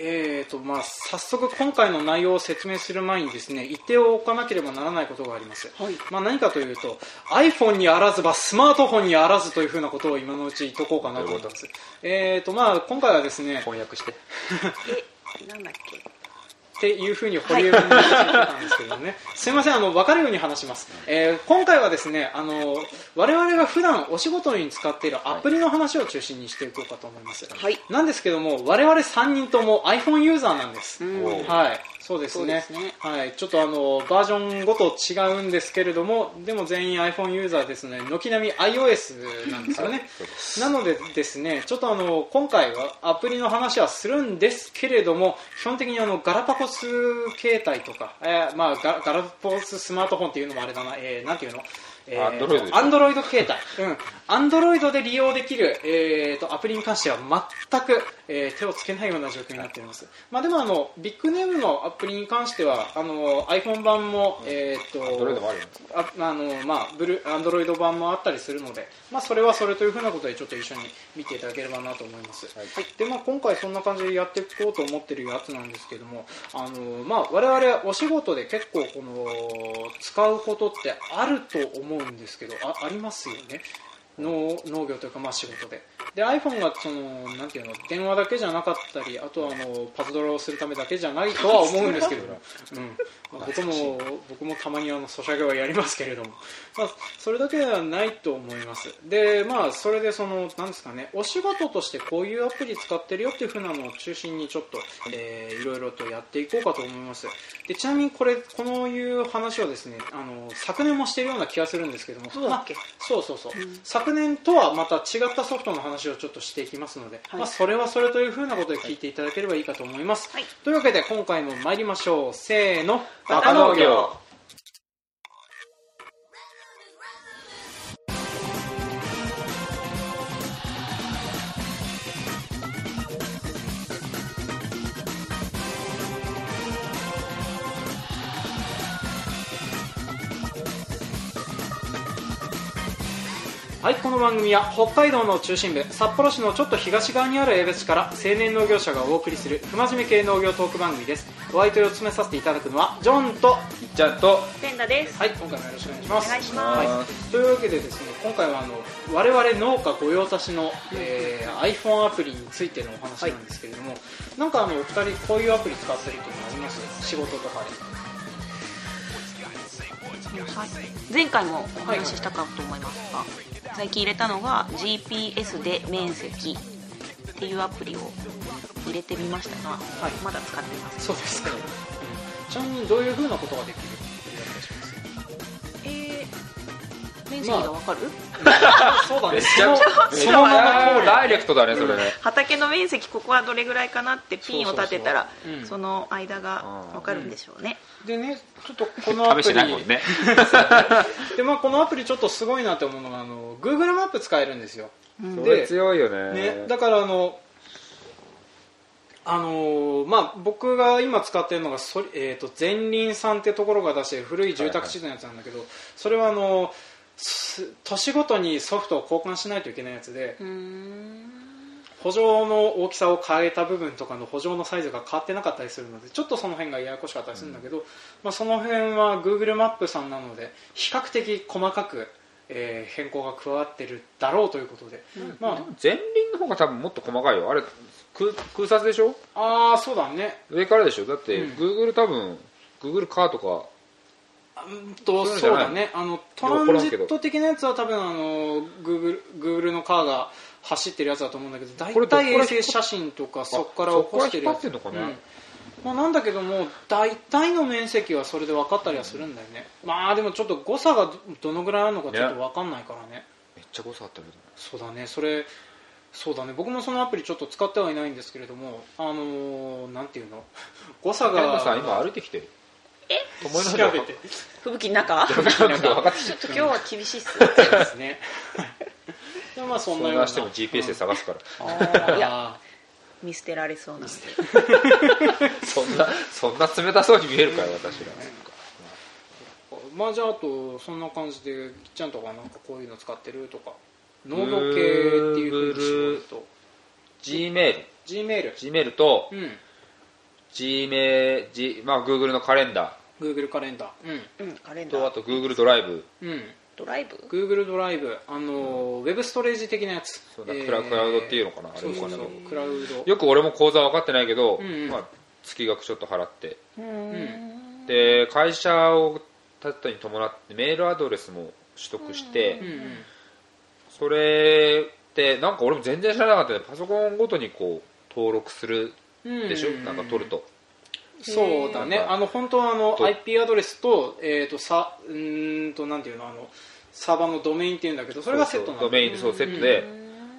えーとまあ、早速今回の内容を説明する前にですね一定を置かなければならないことがあります、はい。まあ、何かというと iPhone にあらずばスマートフォンにあらずというふうなことを今のうち言っとこうかなと思います。えーとまあ今回はですね翻訳してえなんだっけ？っていうふうに堀江君に言ってたんですけどね。すいませんあの分かるように話します、えー今回はですねあの我々が普段お仕事に使っているアプリの話を中心にしていこうかと思います、はい。なんですけども我々3人とも iPhone ユーザーなんです、はいそうですね。ね。はい、ちょっとあのバージョンごと違うんですけれどもでも全員 iPhone ユーザーですね。軒並み iOS なんですよね。なのでですねちょっとあの今回はアプリの話はするんですけれども基本的にあのガラパゴス携帯とか、えーまあ、ガガラパゴススマートフォンっていうのもあれだな、えーなんていうの？え Android でしょ？アンドロイド携帯、うん、アンドロイドで利用できる、えー、とアプリに関しては全く、えー手をつけないような状況になっています、まあ、でもあのビッグネームのアプリに関してはあの iPhone 版も、えー、と Android もあああのまあ、ブルアンドロイド版もあったりするので、まあ、それはそれというふうなことでちょっと一緒に見ていただければなと思います、はい。でまあ、今回そんな感じでやっていこうと思ってるやつなんですけどもあの、まあ、我々お仕事で結構この使うことってあると思うんですけどあありますよね？農農業というかまあ仕事で。で iPhone がそのなんていうの電話だけじゃなかったりあとはあのパズドラをするためだけじゃないとは思うんですけど、うん。まあ、僕も僕もたまにあのソシャゲはやりますけれども、まあ、それだけではないと思います。でまあそれでそのなんですかねお仕事としてこういうアプリ使ってるよっていうふうなのを中心にちょっと、えーいろいろとやっていこうかと思います。でちなみにこれこのいう話をですねあの昨年もしてるような気がするんですけども。そうだっけ？まあそうそうそう、昨年とはまた違ったソフトの話をちょっとしていきますので、はい。まあ、それはそれというふうなことで聞いていただければいいかと思います、はい。というわけで今回も参りましょう。せーの。バカ農業はいこの番組は北海道の中心部札幌市のちょっと東側にある江別市から青年農業者がお送りする不真面目系農業トーク番組です。お相手を務めさせていただくのはジョンといっちゃんとペンダです。はい今回もよろしくお願いします。お願いします。はい、というわけでですね今回はあの我々農家御用達の、えー iPhone アプリについてのお話なんですけれども、なんかあのお二人こういうアプリ使ってるっていうのあります？仕事とかで前回もお話ししたかと思いますが、最近入れたのが GPS で面積っていうアプリを入れてみましたが、はい。まだ使っています。そうですか、うん、ちなみにどういうふうなことができる？面積がわかる、そうだね。めっちゃそのそのままダイレクトだねそれね。畑の面積ここはどれぐらいかなってピンを立てたらそうそうそう。うんその間がわかるんでしょうね、でねちょっとこのアプリ。ね。で、まあ、このアプリちょっとすごいなって思うのがあの Google マップ使えるんですよ。うん。それ強いよね。ね、だからあの、あのーまあ、僕が今使ってるのがそ、えー、と前輪さんってところが出してる古い住宅地図のやつなんだけど、それはあのす年ごとにソフトを交換しないといけないやつで補助の大きさを変えた部分とかの補助のサイズが変わってなかったりするのでちょっとその辺がややこしかったりするんだけど、まあ、その辺は Google マップさんなので比較的細かく、えー変更が加わってるだろうということで、まあ、前輪の方が多分もっと細かいよ。あれ空空撮でしょ？ああそうだね。上からでしょ？だって、うん。Google 多分 Google カーとかうんとそうだね。あのトランジット的なやつは多分あの Google, Google のカーが走ってるやつだと思うんだけど大体衛星写真とかそこから起こしてるやつ。ねうん。まあ、なんだけども大体の面積はそれで分かったりはするんだよね。まあでもちょっと誤差がどどのぐらいあるのかちょっと分かんないからね。めっちゃ誤差あったけどねそうだね。それそうだね。僕もそのアプリちょっと使ってはいないんですけれどもあのーなんていうの？誤差が今歩いてきてる？え？と思いながら調べて吹雪の中。ちょっと今日は厳しいっすそうですね。で まあそんなような。しても GPS で探すから、いや見捨てられそうなんで。そんなそんな冷たそうに見えるから私ら。まあじゃああとそんな感じできっちゃんとかなんかこういうの使ってるとか。農業系っていうふうに絞ると。Gmail Gmail Gmail とうん。G メ G、まあ、Google のカレンダ Google カレンダー。うん。カレンーダー。とあと Google ドライブ。うん、うん、ドライブ？Google ドライブ。あの、ウェブストレージ的なやつ。そうだクラクラウドっていうのかなあれ。そうそうそう。わかんないクラウド。よく俺も口座分かってないけど、うんうん。まあ、月額ちょっと払って。うーん。で会社を立ったに伴ってメールアドレスも取得して、うんうんそれってなんか俺も全然知らなかったパソコンごとにこう登録するうんでしょ、なんか取るとそうだね。あの本当はあのと IP アドレスと,、えー、とさうーんとなんていうのあのサーバーのドメインっていうんだけどそれがセットなんだそうそうドメインでそうセットで、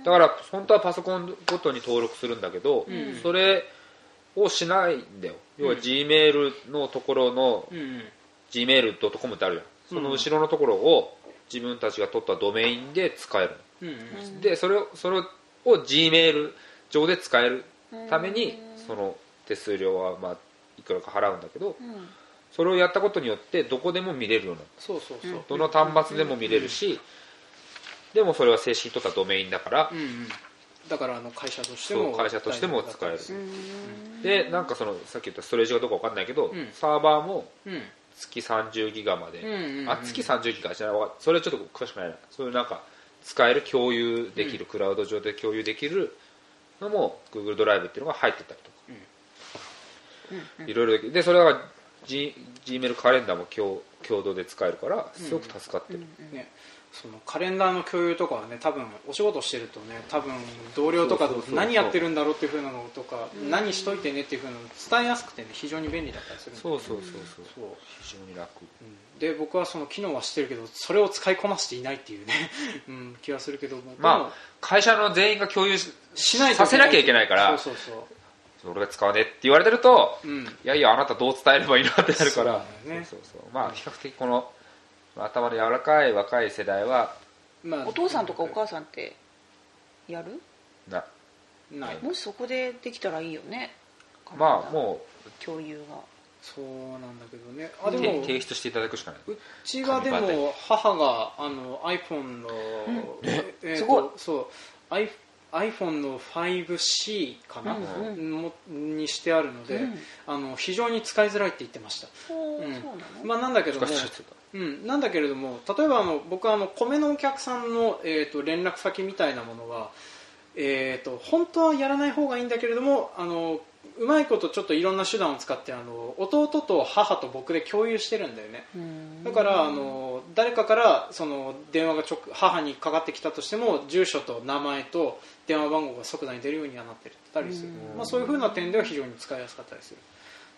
だから本当はパソコンごとに登録するんだけど、うん。それをしないんだよ。要は G メールのところのうん。うん gmail.com ってあるじゃん。その後ろのところを自分たちが取ったドメインで使えるうんうん。でそれをそれを G メール上で使えるためにその手数料はまあいくらか払うんだけどうん。それをやったことによってどこでも見れるようになるそうそうそう、どの端末でも見れるしでもそれは正式に取ったドメインだからうんうん、だからあの会社としてもそう会社としても使える。でなんかそのさっき言ったストレージがどこか分かんないけど、ん。サーバーもうん。月30ギガまで、うんうんうん。あ月30ギガじゃない。それはちょっと詳しくないな。そういうなんか使える共有できる、クラウド上で共有できるのも Google ドライブっていうのが入ってたりとか、いろいろでそれが G, G メールカレンダーも共共同で使えるからすごく助かってる、ね、そのカレンダーの共有とかはね多分お仕事してるとね多分同僚とかと何やってるんだろうっていう風なのとか何しといてねっていう風なの伝えやすくてね非常に便利だったりするそうそうそうそう。そう。非常に楽。うん。で僕はその機能は知ってるけどそれを使いこなしていないっていうね、うん、気がするけども。まあ会社の全員が共有ししないとさせなきゃいけないから。そうそうそう俺が使わねえって言われてると、うん。いやいやあなたどう伝えればいいのってなるから。まあ比較的この頭の柔らかい若い世代はまあお父さんとかお母さんってやる？な。ない。もしそこでできたらいいよね。まあも共有が。そうなんだけどね。あでも提出していただくしかない。うちはでも母があの iPhone の、ええーとすごい。そう。I- iPhone の 5C かな、うんもにしてあるので、うん。あの非常に使いづらいって言ってました、そううん。まあ、なんだけどもうん、なんだけれども例えばあの僕はあの米のお客さんの、えー、と連絡先みたいなものは、えー、と本当はやらない方がいいんだけれどもあのうまいことちょっといろんな手段を使ってあの弟と母と僕で共有してるんだよね。うん。だからあの誰かからその電話が直母にかかってきたとしても住所と名前と電話番号が即座に出るようにはなってたりする、まあ、そういうふうな点では非常に使いやすかったりする。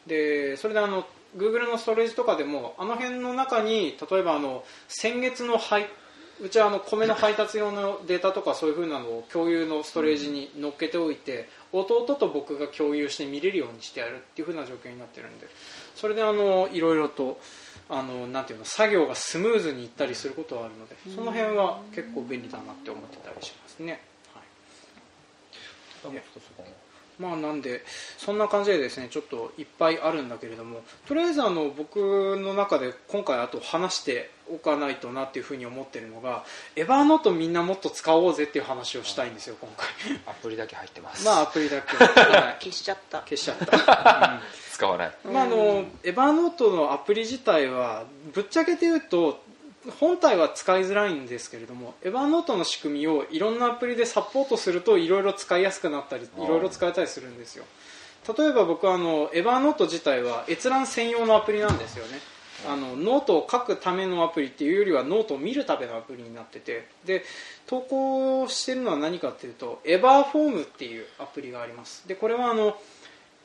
でそれであの Google のストレージとかでもあの辺の中に例えばあの先月の配うちはあの米の配達用のデータとかそういうふうなのを共有のストレージに載っけておいて、弟と僕が共有して見れるようにしてやるっていうふうな状況になってるんでそれであのいろいろとあのなんていうの作業がスムーズにいったりすることはあるのでその辺は結構便利だなって思ってたりしますね。はいまあなんでそんな感じでですねちょっといっぱいあるんだけれどもとりあえずあの僕の中で今回あと話しておかないとなっていうふうに思ってるのがエヴァーノートみんなもっと使おうぜっていう話をしたいんですよ今回。アプリだけ入ってます。まあアプリだけ、はい。消しちゃった。消しちゃった、使わない。うんまあ、あのエヴァーノートのアプリ自体はぶっちゃけて言うと本体は使いづらいんですけれどもエヴァーノートの仕組みをいろんなアプリでサポートするといろいろ使いやすくなったりいろいろ使えたりするんですよ。例えば僕はあの Evernote 自体は閲覧専用のアプリなんですよね。あのノートを書くためのアプリっていうよりはノートを見るためのアプリになってて。で投稿してるのは何かっていうと EverForm っていうアプリがあります。でこれはあの、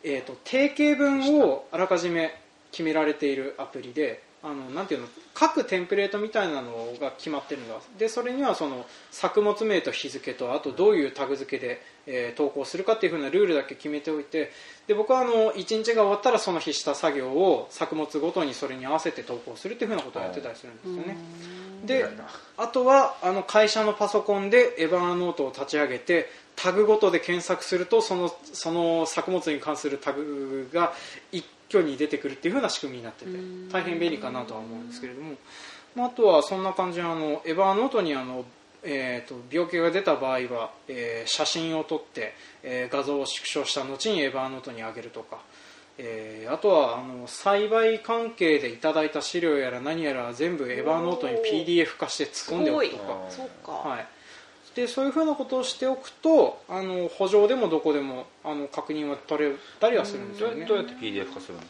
えー、と定型文をあらかじめ決められているアプリであのなんていうの書くテンプレートみたいなのが決まってるんだでそれにはその作物名と日付とあとどういうタグ付けで、えー投稿するかっていう風なルールだけ決めておいてで僕はあの1日が終わったらその日した作業を作物ごとにそれに合わせて投稿するっていう風なことをやってたりするんですよね。であとはあの会社のパソコンでエヴァーノートを立ち上げてタグごとで検索するとそのその作物に関するタグが一挙に出てくるっていう風な仕組みになってて大変便利かなとは思うんですけれども、まあ、あとはそんな感じであのエヴァーノートにあの、えー、と病気が出た場合は、えー写真を撮って、えー画像を縮小した後にエヴァーノートに上げるとかえーあとはあの栽培関係でいただいた資料やら何やら全部エヴァーノートに PDF 化して突っ込んでおくとか、はい、でそういうふうなことをしておくとあの補助でもどこでもあの確認は取れたりはするんですよね。どうやって PDF 化するの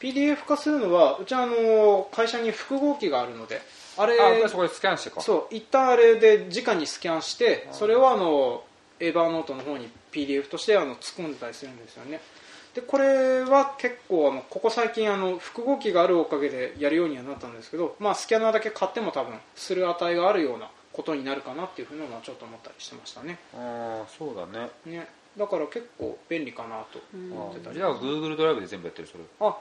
？PDF 化するのはうちはあの会社に複合機があるのであれあそこでスキャンしてか。そう一旦あれで直にスキャンしてそれをあのエヴァーノートの方に PDF としてあの突っ込んでたりするんですよね。でこれは結構あのここ最近あの複合機があるおかげでやるようにはなったんですけど、まあ、スキャナーだけ買っても多分する値があるようなことになるかなっていうふうなのはちょっと思ったりしてましたね。ああそうだね。ね。だから結構便利かなと思ってたり。あじゃあ Google ドライブで全部やってるそれ。あ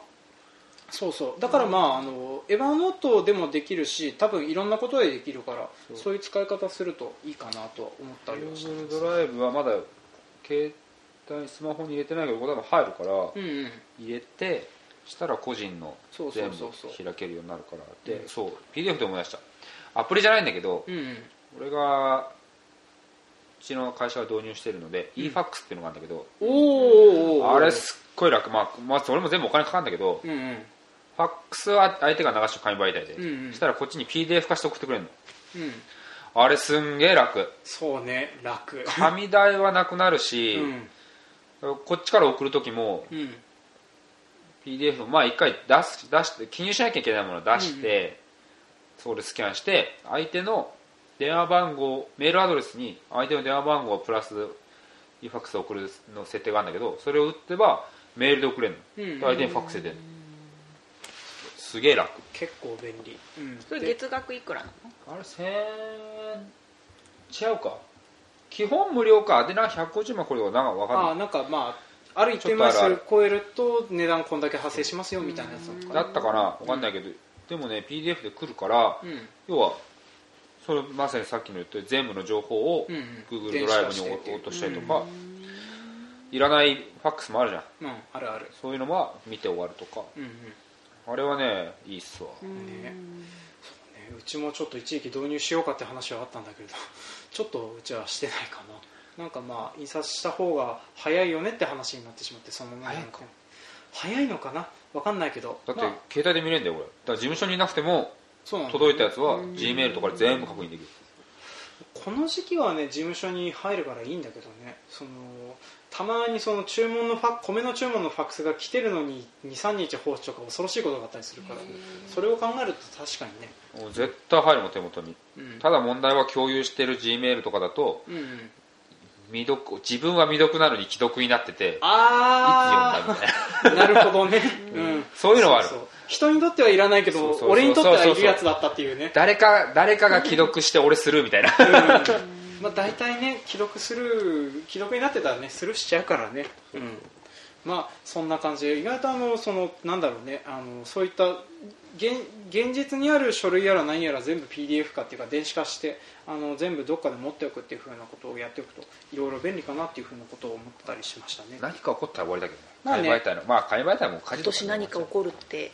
そうそう。だからまああのエヴァーノートでもできるし多分いろんなことでできるからそう。いう使い方するといいかなとは思ったりはして Google ドライブはまだ携帯スマホに入れてないけどここ多分入るからうんうん。入れてしたら個人の全部開けるようになるから。でそう PDF で思い出したアプリじゃないんだけどうんうん。俺がうちの会社が導入してるので、うん。eFax っていうのがあるんだけどおーおあれすっごい楽。まあ、まあ、それも全部お金かかるんだけどうんうん。ファックスは相手が流して紙媒体で、うんうん。したらこっちに PDF 化して送ってくれるの。うん。あれすんげえ楽。そうね楽。紙代はなくなるし、うん。こっちから送る時もうん。PDF まあ一回出す出して記入しなきゃいけないものを出して、そこでスキャンして相手の電話番号メールアドレスに相手の電話番号プラス e ファックスを送るの設定があるんだけどそれを打ってばメールで送れるの、うん。で相手にファックスで。出るのすげえ楽。結構便利、うん、それで月額いくらなの？あれ1000円違うか。基本無料か。でなんか150万これはなんか分かんない。あなんかまあある一定枚数超えると値段こんだけ発生しますよみたいなやつだったかな。分かんないけど、でもね PDF で来るから、うん。要はそれまさにさっきの言った全部の情報を Google ドライブに落としたりとか、いらないファックスもあるじゃん。うんあるある。そういうのは見て終わるとか。うんうん。あれはねいいっすわ、ね。ねうちもちょっと一時期導入しようかって話はあったんだけれど ちょっとうちはしてないかな。なんかまあ印刷した方が早いよねって話になってしまってそのまま早いか。早いのかなわかんないけど。だってまあ。携帯で見れるんだよ俺だから事務所にいなくても届いたやつは G メールとかで全部確認できる。この時期はね事務所に入るからいいんだけどね。そのたまにその注文のファ米の注文のファックスが来てるのに23日放置とか恐ろしいことがあったりするからそれを考えると確かにね。絶対入るもん手元に。うん。ただ問題は共有してる G メールとかだとうんうん未読自分は未読なのに既読になってていつ読んあだみたいな。あなるほどね、うん、そういうのはある。人にとってはいらないけど俺にとってはいるやつだったっていうね。誰か誰かが既読して俺するみたいな。まあ、大体ね既読する既読になってたらねスルーしちゃうからね、うん、まあそんな感じで意外とあのそのなんだろうねあのそういった現現実にある書類やら何やら全部 PDF 化っていうか電子化してあの全部どっかで持っておくっていうふうなことをやっておくといろいろ便利かなっていうふうなことを思ったりしましたね。何か起こったら終わりだけどね。まあね。買い媒体のまあ買い媒体も火事今年何か起こるって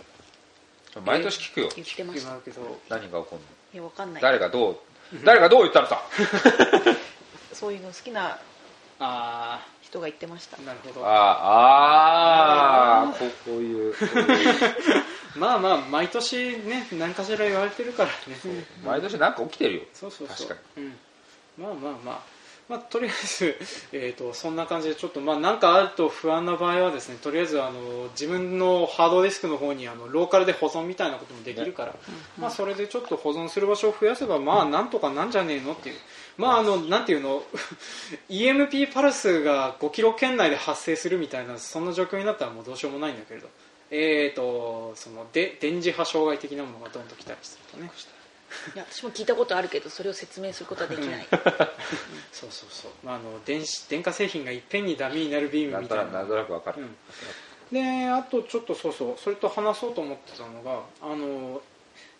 毎年聞くよ。言ってました。けど。何が起こるの？いやわかんない。誰がどう誰がどう言ったのさ。そういうの好きなあ人が言ってました。あなるほど。あーあーこういうこういう。まあまあ毎年ね何かしら言われてるからね、毎年なんか起きてるよ。そうそうそう。確かうん、まあまあまあ。まあ、とりあえず、えー、とそんな感じでちょっとまあなんかあると不安な場合はですねとりあえずあの自分のハードディスクの方にあのローカルで保存みたいなこともできるから、まあ、それでちょっと保存する場所を増やせばまあなんとかなんじゃねえのっていうまああのなんていうの？EMP パルスが5キロ圏内で発生するみたいなそんな状況になったらもうどうしようもないんだけれど。えー、とそので電磁波障害的なものがどんと来たりするとね。いや私も聞いたことあるけどそれを説明することはできない、そうそうそう、まあ、あの電子電化製品がいっぺんにダメになるビームみたいな。なんとなくなんとなくわかる、うん。であとちょっとそうそう。それと話そうと思ってたのがあの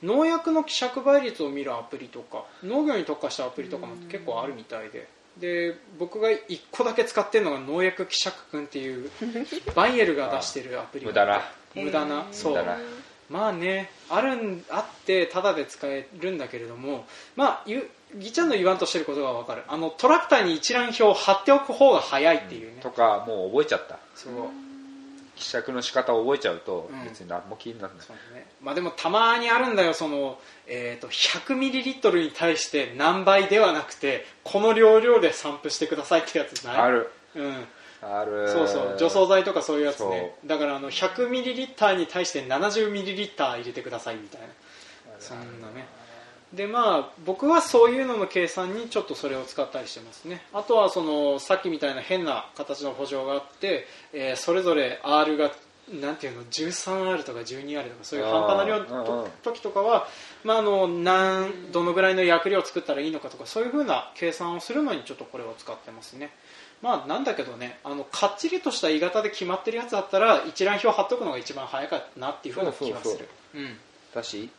農薬の希釈倍率を見るアプリとか農業に特化したアプリとかも結構あるみたいで。で僕が1個だけ使ってるのが農薬希釈くんっていう バイエルが出してるアプリが無駄な。無駄な。そう。まあねあるんあってタダで使えるんだけれどもまあゆギちゃんの言わんとしてることが分かる。あのトラクターに一覧表を貼っておく方が早いっていうね、とかもう覚えちゃった。そう希釈の仕方を覚えちゃうとうん。別に何も気にならない、そうね。まあ、でもたまにあるんだよその、えー、と 100ml に対して何倍ではなくてこの容量で散布してくださいってやつない？ある。うん、ある。そうそう。除草剤とかそういうやつね。だからあの 100ml に対して 70ml 入れてくださいみたいな。そんなねでまあ僕はそういうのの計算にちょっとそれを使ったりしてますね。あとはそのさっきみたいな変な形の補助があって、えーそれぞれ R がなんていうの 13R とか 12R とかそういう半端な量の時とかは、まあ、あのなんどのぐらいの薬量を作ったらいいのかとかそういうふうな計算をするのにちょっとこれを使ってますね。まあなんだけどねあのかっちりとした鋳型で決まってるやつだったら一覧表貼っとくのが一番早いかなっていうふうな気がする。そうそう。うん。だしい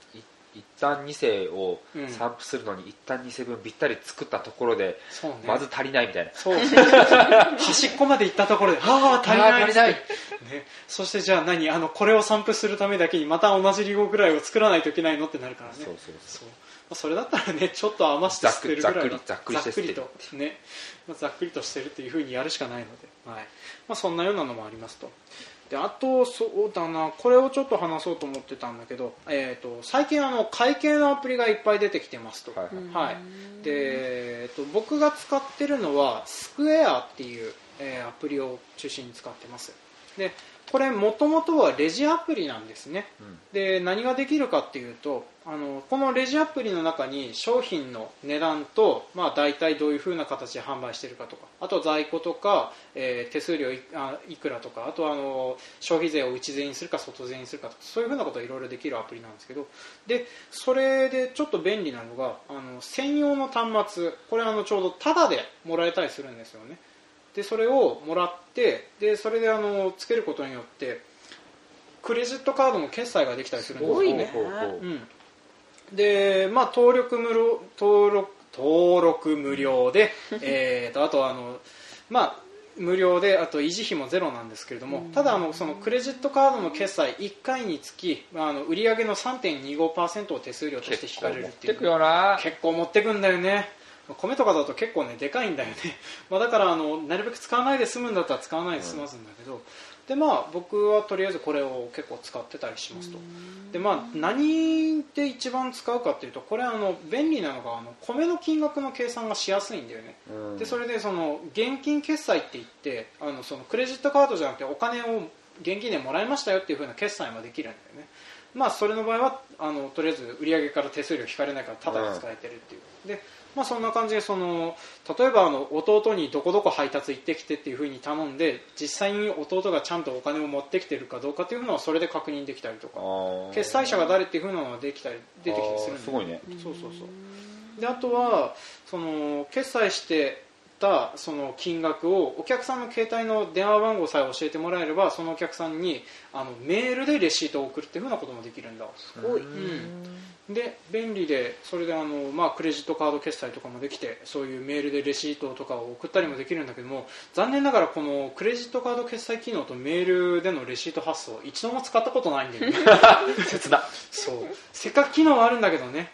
一旦2世をうん。散布するのに一旦2世分ぴったり作ったところでそうね。まず足りないみたいな、そう 端っこまで行ったところでああ足りないりない。ね、そしてじゃあ何？あのこれを散布するためだけにまた同じリゴぐらいを作らないといけないのってなるからね。そうそうそう。まあそれだったらねちょっと余して捨てるぐらいはざっくりざっくりして捨てる。と。ね、まあ、ざっくりとしてるっていうふうにやるしかないので、はい。まあ、そんなようなのもありますとであとそうだなこれをちょっと話そうと思ってたんだけど、えー、と最近あの会計のアプリがいっぱい出てきてますと、はいはい。はい、で、えっと、僕が使ってるのはスクエアっていう、えーアプリを中心に使ってます。でこれもともとはレジアプリなんですね。うん。で何ができるかっていうとあのこのレジアプリの中に商品の値段と、まあ、大体どういう風な形で販売しているかとかあと在庫とか、えー手数料いあいくらとかあとはあの消費税を内税にするか外税にするかとかそういう風なことがいろいろできるアプリなんですけどでそれでちょっと便利なのがあの専用の端末。これあのちょうどタダでもらえたりするんですよねでそれをもらってでそれであのつけることによってクレジットカードの決済ができたりするんですよね。ほうん、で、まあ、登録無料登録登録無料で、えーとあとあの、まあ、無料であと維持費もゼロなんですけれども、ただあのそのクレジットカードの決済1回につき、まあ、あの売上の3.25%を手数料として引かれる持っっていう結構持ってくんだよね米とかだと結構ねでかいんだよね、まあ、だからあのなるべく使わないで済むんだったら使わないで済ますんだけど、でまあ僕はとりあえずこれを結構使ってたりしますと。でまあ何で一番使うかっていうとこれあの便利なのがあの米の金額の計算がしやすいんだよね。うん。でそれでその現金決済って言ってあのそのクレジットカードじゃなくてお金を現金でもらいましたよっていう風な決済もできるんだよね。まあそれの場合はあのとりあえず売上から手数料引かれないからタダで使えてるっていう、でまあそんな感じでその例えばあの弟にどこどこ配達行ってきてっていう風に頼んで実際に弟がちゃんとお金を持ってきてるかどうかっていうのはそれで確認できたりとか決済者が誰っていう風なのができたり出てきたりするんだよあーすごいねそうそうそう。であとはその決済してたその金額をお客さんの携帯の電話番号さえ教えてもらえればそのお客さんにあのメールでレシートを送るっていう風なこともできるんだ。すごい、で便利でそれであの、まあ、クレジットカード決済とかもできてそういうメールでレシートとかを送ったりもできるんだけども残念ながらこのクレジットカード決済機能とメールでのレシート発送一度も使ったことないんだよね。切な。そう。せっかく機能はあるんだけどね、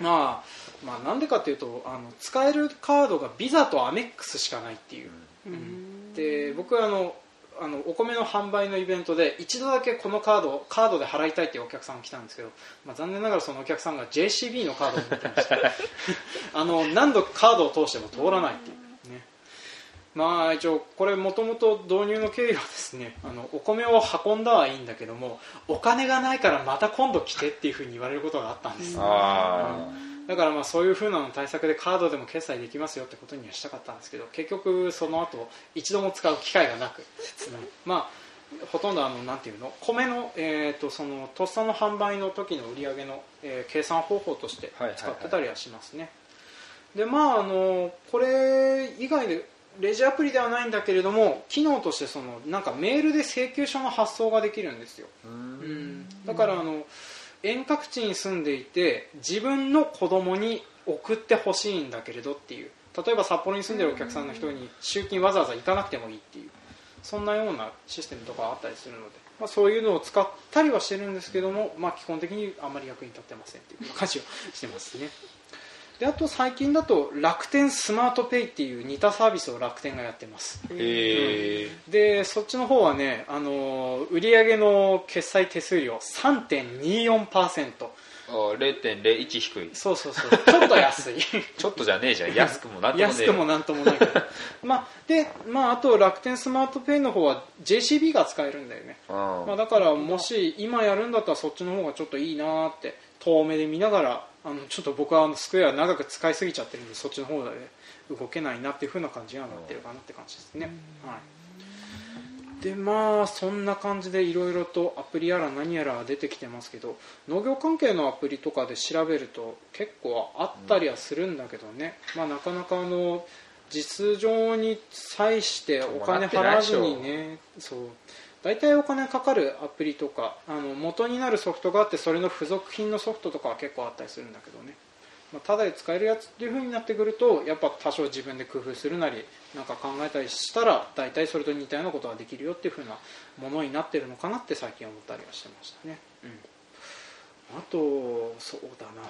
うん、まあまあなんでかっていうとあの使えるカードがビザとアメックスしかないっていう、うん。で僕はあのあのお米の販売のイベントで一度だけこのカードをカードで払いたいっていうお客さんが来たんですけど、まあ、残念ながらそのお客さんが JCB のカードを持ってました あの何度カードを通しても通らないっていうね。まあ一応これもともと導入の経緯はですねあのお米を運んだはいいんだけどもお金がないからまた今度来てっていうふうに言われることがあったんです。あだからまあそういうふうなの対策でカードでも決済できますよってことにはしたかったんですけど結局その後一度も使う機会がなく、う んまあほとんどあのなんていうの米のえーとそのとっさの販売の時の売り上げの、えー計算方法として使ってたりはしますね、でまああのこれ以外でレジアプリではないんだけれども機能としてそのなんかメールで請求書の発送ができるんですよ。だからあの遠隔地に住んでいて自分の子供に送ってほしいんだけれどっていう。例えば札幌に住んでるお客さんの人に集金わざわざ行かなくてもいいっていう。そんなようなシステムとかあったりするので、まあ、そういうのを使ったりはしてるんですけども、まあ、基本的にあんまり役に立ってませんっていう感じはしてますね。であと最近だと楽天スマートペイっていう似たサービスを楽天がやってます。へえでそっちの方はね、あのー売上の決済手数料3.24% 0.01低いそうそうそう。ちょっと安い。ちょっとじゃねえじゃん。安くもなんとも安くもなんともないけど まあで、まあ、あと楽天スマートペイの方は JCB が使えるんだよね、うんまあ、だからもし今やるんだったらそっちの方がちょっといいなって遠目で見ながらあのちょっと僕はあのスクエア長く使いすぎちゃってるんでそっちの方で動けないなっていう風な感じにはなってるかなって感じですね、はい、でまあそんな感じでいろいろとアプリやら何やら出てきてますけど農業関係のアプリとかで調べると結構あったりはするんだけどね、まあ、なかなかあの実情に際してお金払わずにねそう大体お金かかるアプリとかあの元になるソフトがあってそれの付属品のソフトとかは結構あったりするんだけどね、まあ、ただで使えるやつっていう風になってくるとやっぱ多少自分で工夫するなりなんか考えたりしたら大体それと似たようなことができるよっていう風なものになってるのかなって最近思ったりはしてましたね、うん、あとそうだな。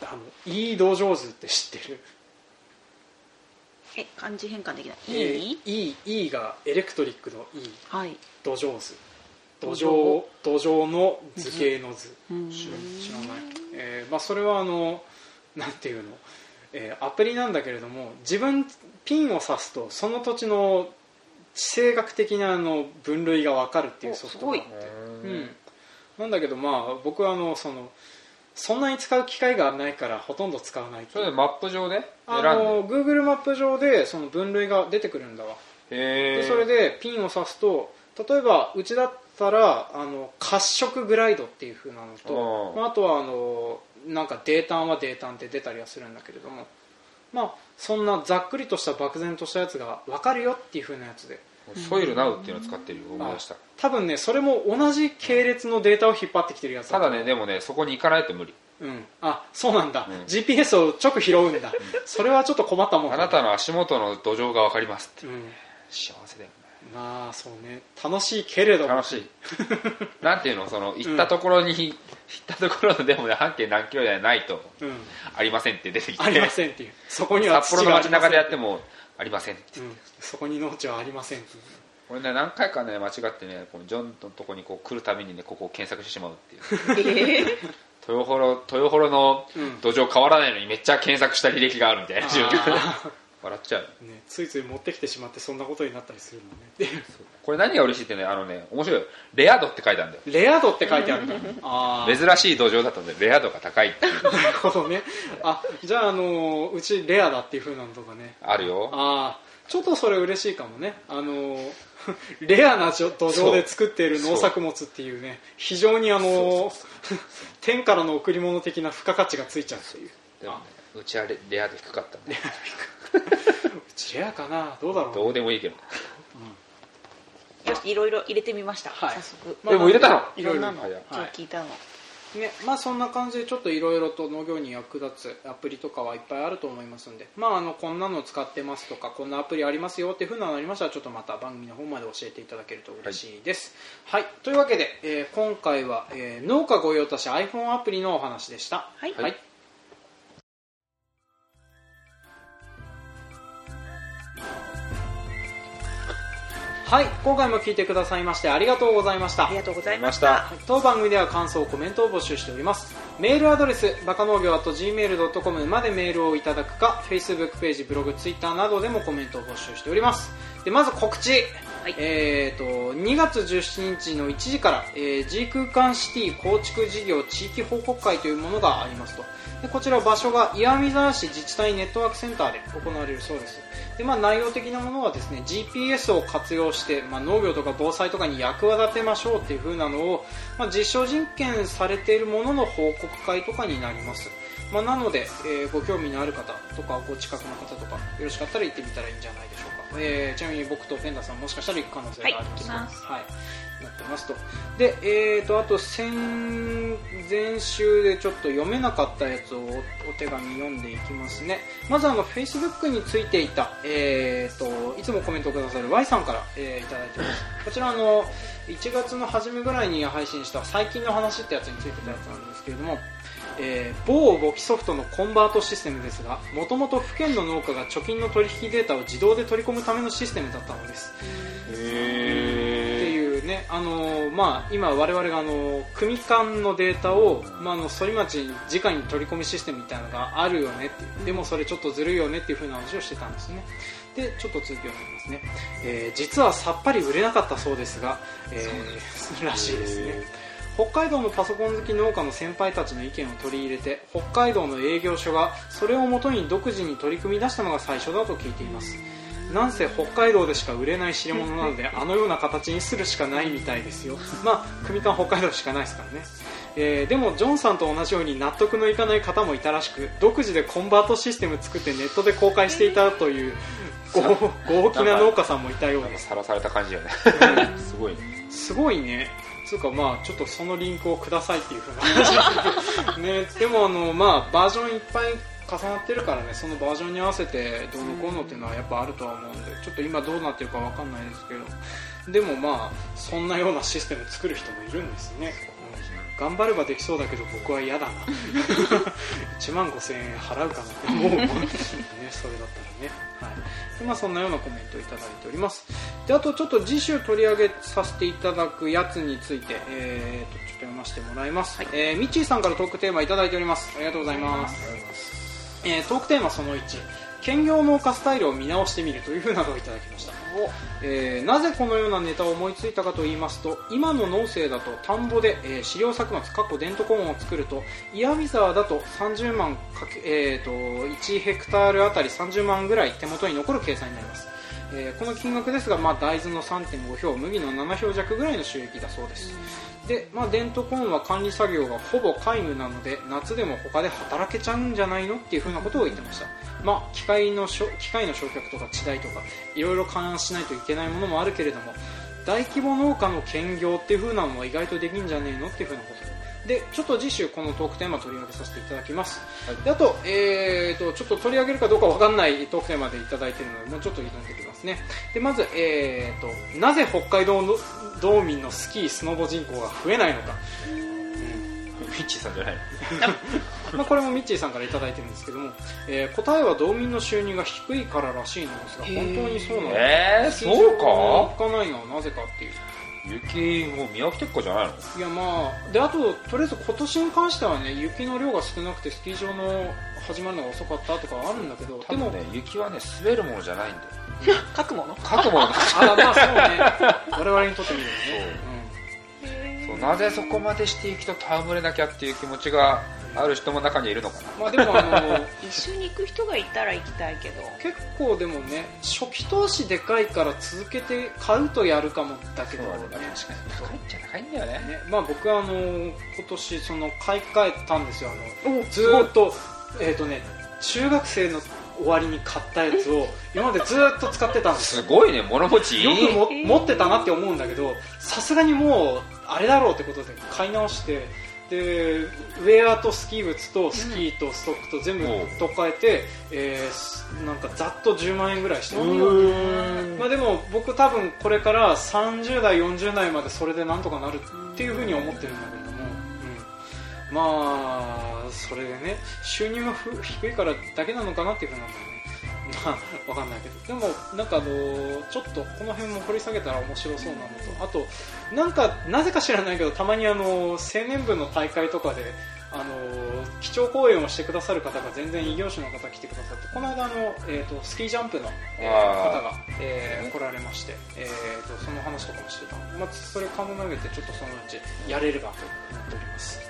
あのいい道上手って知ってる？え漢字変換できない。えいい、ー、いいいいがエレクトリックのいいはい。土壌図。土土壌土壌の図形の図。うん。知ら知らない、えーまあ、それはあのなんていうの、えーアプリなんだけれども自分ピンを刺すとその土地の地政学的なあの分類が分かるっていうソフトがあって。ううんん、なんだけどまあ僕はあのそのそんなに使う機会がないからほとんど使わないそれでマップ上で選んあで？の Google マップ上でその分類が出てくるんだわ。へえでそれでピンを刺すと例えばうちだったらあの褐色グライドっていう風なのと、うん。まあ、あとはあのなんかデータンはデータンって出たりはするんだけれどもまあそんなざっくりとした漠然としたやつが分かるよっていう風なやつでソイルナウっていうのを使ってるよ。思い出した。多分ねそれも同じ系列のデータを引っ張ってきてるやつただねでもねそこに行かないと無理。うん、あそうなんだ、うん。GPS を直拾うんだ、それはちょっと困ったもんあなたの足元の土壌が分かりますって。うん。幸せだよ。ねまあそうね。楽しいけれども。楽しい。なんていうのその行ったところに、行ったところのでもね半径何キロじゃないと。うん、ありませんって出てきて。ありませんっていう。そこには札幌の街中でやっても、もありませんって。うん、そこに農地はありませんって。いう俺ね何回かね間違ってねこのジョンのとこにこう来るたびにねここを検索してしまうっていう。え ー豊幌豊幌のうん。土壌変わらないのにめっちゃ検索した履歴があるみたいな 笑っちゃう。ね、ついつい持ってきてしまってそんなことになったりするもんね でこれ何が嬉しいってねあのね面白い。よレア度って書いてあるんだよ。レア度って書いてあるんだ。あー。珍しい土壌だったのでレア度が高いっていう。なるほどね。あじゃあ、あのうちレアだっていう風なのとかね。あるよ。ああちょっとそれ嬉しいかもね。あの レアな土壌で作っている農作物っていうね非常にあの天からの贈り物的な付加価値がついちゃうっていう。でもねうちはレレア度低かったんで。う ちレアかな。どうだろう。どうでもいいけど。よしいろいろ入れてみました、はい。早速。まあでも入れたの？いろいろいろ。んなの、はい今日聞いたの、ねまあ、そんな感じでちょっといろいろと農業に役立つアプリとかはいっぱいあると思いますんで、まあ、あのこんなの使ってますとかこんなアプリありますよっていうふうなのありましたらちょっとまた番組の方まで教えていただけると嬉しいです、はい。というわけで、えー今回は、えー農家御用達 iPhone アプリのお話でした。はい。はいはい今回も聞いてくださいましてありがとうございました。ありがとうございました。あ当番組では感想コメントを募集しております。メールアドレスバカ農業 .gmail.com までメールをいただくか Facebook ページブログ Twitter などでもコメントを募集しております。でまず告知、はい。えー、と2月17日の1時から、えー G 空間シティ構築事業地域報告会というものがありますとでこちら場所が岩見沢市自治体ネットワークセンターで行われるそうです。で、まあ、内容的なものはですね GPS を活用して、まあ、農業とか防災とかに役立てましょうっていう風なのを、まあ、実証実験されているものの報告会とかになります、まあ、なので、えーご興味のある方とかご近くの方とかよろしかったら行ってみたらいいんじゃないでしょうか、えーちなみに僕とペンダさんもしかしたら行く可能性があります,、はい行きます。はい。なってますと。で、えー、とあと先前週でちょっと読めなかったやつをおお手紙読んでいきますね。まずあの Facebook についていた、えー、といつもコメントをくださる Y さんから、えーいただいてます。こちらあの1月の初めぐらいに配信した最近の話ってやつについてたやつなんですけれどもえー某簿記ソフトのコンバートシステムですがもともと府県の農家が貯金の取引データを自動で取り込むためのシステムだったのです。ってへいうね、あのーまあ、今、我々があのー組間のデータを、まあ、あの反町に直に取り込むシステムみたいなのがあるよねってでもそれちょっとずるいよねっていう風な話をしてたんですね。でちょっと続きを読みますね、えー実はさっぱり売れなかったそうですが、えー らしいですね北海道のパソコン好き農家の先輩たちの意見を取り入れて北海道の営業所がそれをもとに独自に取り組み出したのが最初だと聞いています。なんせ北海道でしか売れない代物なのであのような形にするしかないみたいですよ。まあ組間北海道しかないですからね。えーでもジョンさんと同じように納得のいかない方もいたらしく独自でコンバートシステム作ってネットで公開していたというご豪気な農家さんもいたようです。さらされた感じよね。すごいね。すごいねつうかまあちょっとそのリンクをくださいっていうふうな話ね。でもあのまあバージョンいっぱい重なってるからねそのバージョンに合わせてどうのこうのっていうのはやっぱあるとは思うんでちょっと今どうなってるかわかんないですけど。でもまあそんなようなシステム作る人もいるんですね頑張ればできそうだけど僕は嫌だな。1万5000円払うかなって思うねそれだったらね。はい。でまあそんなようなコメントをいただいております。であとちょっと次週取り上げさせていただくやつについて、えー、とちょっと読ませてもらいます、えーミッチーさんからトークテーマいただいております。ありがとうございます。えートークテーマその1兼業農家スタイルを見直してみるというふうなのをいただきましたえーなぜこのようなネタを思いついたかと言いますと今の農政だと田んぼで、えー飼料作物過去デントコーンを作ると岩見沢だと30万かけ、えー、と1ヘクタールあたり30万ぐらい手元に残る計算になります、えーこの金額ですが、まあ、大豆の3.5票麦の7票弱ぐらいの収益だそうです、で、まあ、デントコーンは管理作業がほぼ皆無なので夏でも他で働けちゃうんじゃないのっていうふうなことを言ってました、まあ、機械のしょ機械の焼却とか地代とかいろいろ勘案しないといけないものもあるけれども大規模農家の兼業っていう風なのも意外とできんじゃねえのっていう風なこと。でちょっと次週このトークテーマ取り上げさせていただきます、であと,、えー、とちょっと取り上げるかどうかわかんないトークテーマでいただいているのでもうちょっと挑んでいきますね。でまず、えー、となぜ北海道の道民のスキースノボ人口が増えないのか。ピッチーさんじゃないの？まあ、これもミッチーさんからいただいてるんですけども、えー答えは道民の収入が低いかららしいのですが本当にそうなのえーそうがかないのはなぜかっていう。雪もう見飽きてっかじゃないの？いやまあであととりあえず今年に関してはね雪の量が少なくてスキー場の始まるのが遅かったとかはあるんだけどでも多分ね雪はね滑るものじゃないんだよ 書くもの？書くもの。だ あまあそうね。我々にとってみればね。そう。なぜそこまでして雪と戯れなきゃっていう気持ちがある人も中にいるのかな。うん、まあでもあの一緒に行く人がいたら行きたいけど。結構でもね初期投資でかいから続けて買うとやるかもだけど。そうだね。確かに。高いっちゃ高いんだよね。ねまあ、僕はあの今年その買い替えたんですよ。あのおずーっと,、えーとね、中学生の終わりに買ったやつを今までずーっと使ってたんです。よすごいね物持ちいい。よくも、えー持ってたなって思うんだけどさすがにもうあれだろうってことで買い直してでウェアとスキー靴とスキーとストックと全部うん取っ替えて、えーすなんかざっと10万円ぐらいしてるまあ、でも僕多分これから30代40代までそれでなんとかなるっていうふうに思ってるんだけれども、うん、まあそれでね収入がふ低いからだけなのかなっていうふうなんだよね。まあわかんないけど。でもなんかあのちょっとこの辺も掘り下げたら面白そうなのとあとなんかなぜか知らないけどたまにあの青年部の大会とかであの基調講演をしてくださる方が全然異業種の方来てくださってこの間あの、えー、とスキージャンプの、えー方が、えー来られまして、えー、とその話とかもしてた、まあ、それ考えてちょっとそのうちやれればと思っております、はい、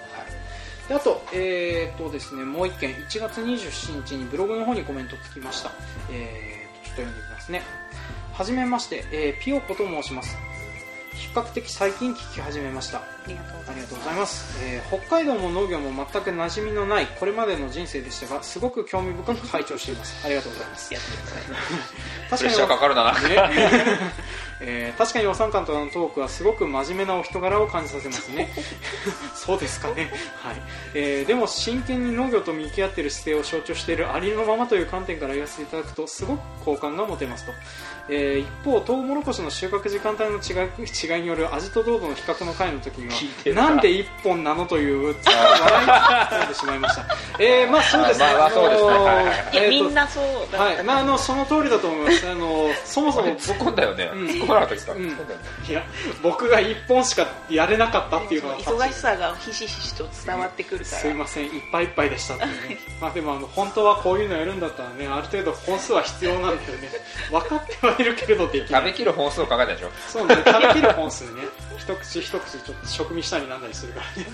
であと,、えーとですね、もう一件1月27日にブログの方にコメントつきました、えー、とちょっと読んでみますね。はじめまして、えーピヨコと申します。比較的最近聞き始めました。ありがとうございます。えー北海道も農業も全く馴染みのないこれまでの人生でしたがすごく興味深く拝聴しています。ありがとうございます。やってください。プレッシャーかかるな。ねえー確かにお三方のトークはすごく真面目なお人柄を感じさせますね。そうですかね、はい。えーでも真剣に農業と向き合っている姿勢を象徴しているありのままという観点から言わせていただくとすごく好感が持てますと、えー一方トウモロコシの収穫時間帯の違い違いによる味と濃度の比較の回の時にはなんで1本なのという笑いが飛んでしまいました、えーまあそうですね、まあまあそうですね。みんなそうだ。はい、まあ、あのその通りだと思います。あのそもそも突っ込んだよね、うん。突っ込まなかったですか、うん。いや僕が一本しかやれなかったっていうのが忙しさがひしひしと伝わってくるから。すいません。いっぱいいっぱいでしたっていうね。まあでもあの本当はこういうのやるんだったらねある程度本数は必要なんだよね。分かってはいるけれどできない食べきる本数を考えたでしょ。そうね食べきる本数ね。一口一口ちょっと食味したりなんだりするからね。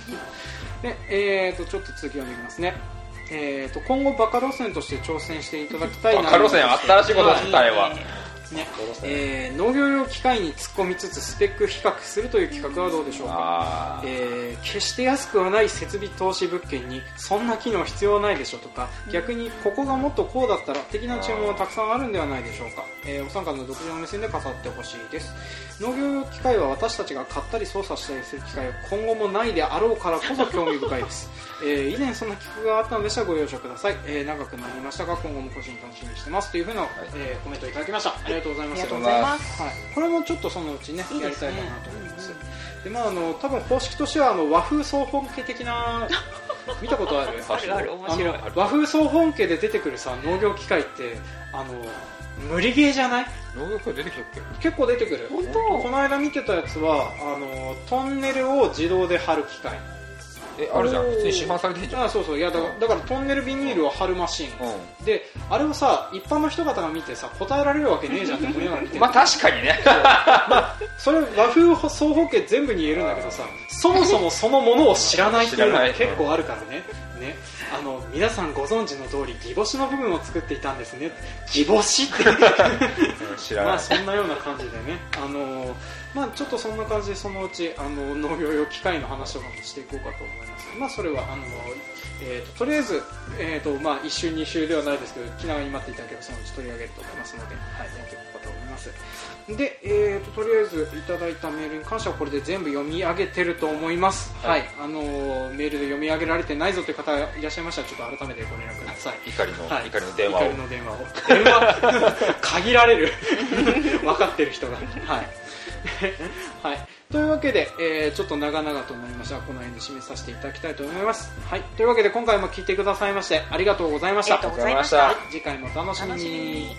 でえーとちょっと続き読んでいきますね。えー、と今後バカ路線として挑戦していただきたいなバカ路線新しいことだったあれはね。えー農業用機械に突っ込みつつスペック比較するという企画はどうでしょうか、えー決して安くはない設備投資物件にそんな機能必要ないでしょとか逆にここがもっとこうだったら的な注文はたくさんあるんではないでしょうか、えーお三方の独自の目線で語ってほしいです。農業用機械は私たちが買ったり操作したりする機会は今後もないであろうからこそ興味深いです、えー以前そんな企画があったのでしたらご了承ください、えー長くなりましたが今後も個人楽しみにしてますというふうな、えーコメントをいただきました。ありがとうございます。ありがとうございます。はい、これもちょっとそのうちねいいですね。やりたいかなと思います、でまああの多分方式としてはあの和風総本家的な 見たことある？ある面白い。あの和風総本家で出てくるさ農業機械ってあの無理ゲーじゃない？農業界出てきたっけ？結構出てくる。本当？この間見てたやつはあのトンネルを自動で張る機械えあるじゃん。普通に市販されてんじゃん。あそうそう。いやだからだからトンネルビニールを張るマシン、うであれをさ一般の人方が見てさ答えられるわけねえじゃんって思いながら見てまあ確かにね。それ和風総法家全部に言えるんだけどさそもそもそのものを知らないっていうのが結構あるからね。ねあの皆さんご存知の通りギボシの部分を作っていたんですね。ギボシって。まあそんなような感じでね。あのまあちょっとそんな感じでそのうちあの農業用機械の話とかもしていこうかと思います。まあそれはあのえー、ととりあえず、えーとまあ、1週2週ではないですけど気長に待っていただければそのうち取り上げると思いますので、はい、やっていこうかと思います。で、えー、ととりあえずいただいたメールに関してはこれで全部読み上げてると思います、ははい。いあのーメールで読み上げられてないぞという方いらっしゃいましたらちょっと改めてご連絡ください。怒りの、はい。怒りの電話を。怒りの電話を。電 話限られる。分かってる人が。はい。はい、というわけで、えーちょっと長々となりましたがこの辺で締めさせていただきたいと思います、はい、というわけで今回も聞いてくださいましてありがとうございました。ありがとうございましありがとうござい。ましたた次回もお楽しみ楽しみに。に